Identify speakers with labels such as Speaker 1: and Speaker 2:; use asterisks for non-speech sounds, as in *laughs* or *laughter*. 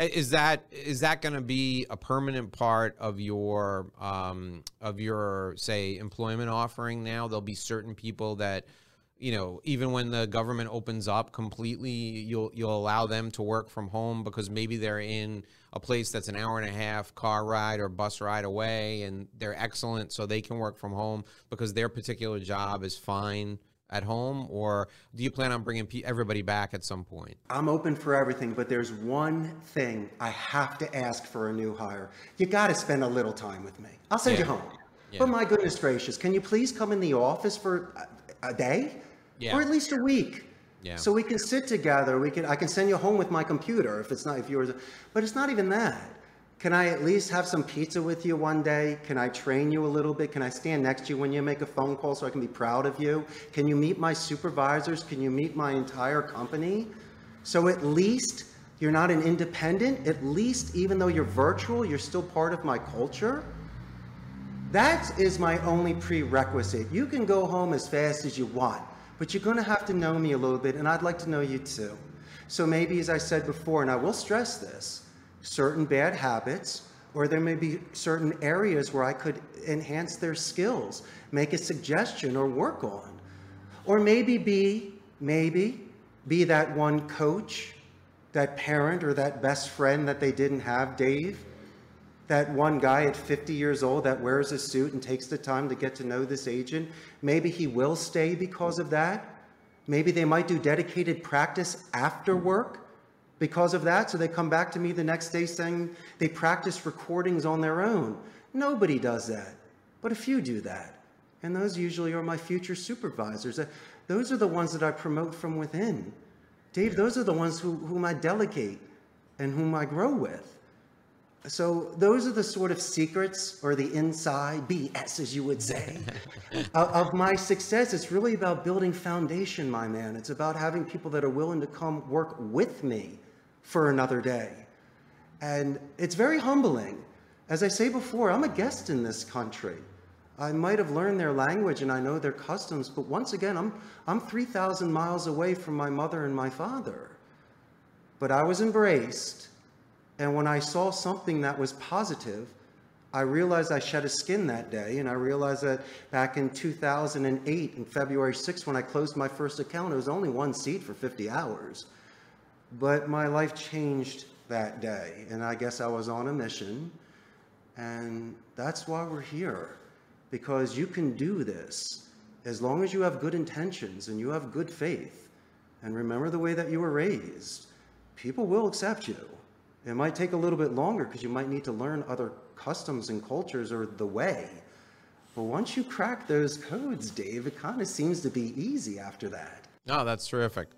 Speaker 1: Is that is that going to be a permanent part of your um, of your say employment offering now? There'll be certain people that you know even when the government opens up completely, you'll you'll allow them to work from home because maybe they're in a place that's an hour and a half car ride or bus ride away, and they're excellent, so they can work from home because their particular job is fine at home, or do you plan on bringing everybody back at some point?
Speaker 2: I'm open for everything, but there's one thing I have to ask for a new hire. You got to spend a little time with me. I'll send yeah. you home. Yeah. But my goodness gracious, can you please come in the office for a, a day? Yeah. Or at least a week? Yeah. So we can sit together. We can. I can send you home with my computer if it's not if yours. But it's not even that. Can I at least have some pizza with you one day? Can I train you a little bit? Can I stand next to you when you make a phone call so I can be proud of you? Can you meet my supervisors? Can you meet my entire company? So at least you're not an independent. At least, even though you're virtual, you're still part of my culture. That is my only prerequisite. You can go home as fast as you want, but you're going to have to know me a little bit, and I'd like to know you too. So maybe, as I said before, and I will stress this, certain bad habits, or there may be certain areas where I could enhance their skills, make a suggestion or work on. Or maybe be, maybe, be that one coach, that parent or that best friend that they didn't have, Dave. That one guy at 50 years old that wears a suit and takes the time to get to know this agent. Maybe he will stay because of that. Maybe they might do dedicated practice after work because of that. So they come back to me the next day saying they practice recordings on their own. Nobody does that, but a few do that. And those usually are my future supervisors. Uh, those are the ones that I promote from within. Dave, those are the ones who, whom I delegate and whom I grow with. So those are the sort of secrets or the inside BS, as you would say, *laughs* of my success. It's really about building foundation, my man. It's about having people that are willing to come work with me for another day. And it's very humbling. As I say before, I'm a guest in this country. I might have learned their language and I know their customs, but once again, I'm, I'm 3,000 miles away from my mother and my father. But I was embraced, and when I saw something that was positive, I realized I shed a skin that day, and I realized that back in 2008, in February 6th, when I closed my first account, it was only one seat for 50 hours. But my life changed that day, and I guess I was on a mission, and that's why we're here, because you can do this as long as you have good intentions and you have good faith, and remember the way that you were raised. People will accept you. It might take a little bit longer because you might need to learn other customs and cultures or the way. But once you crack those codes, Dave, it kind of seems to be easy after that.
Speaker 1: Oh, that's terrific.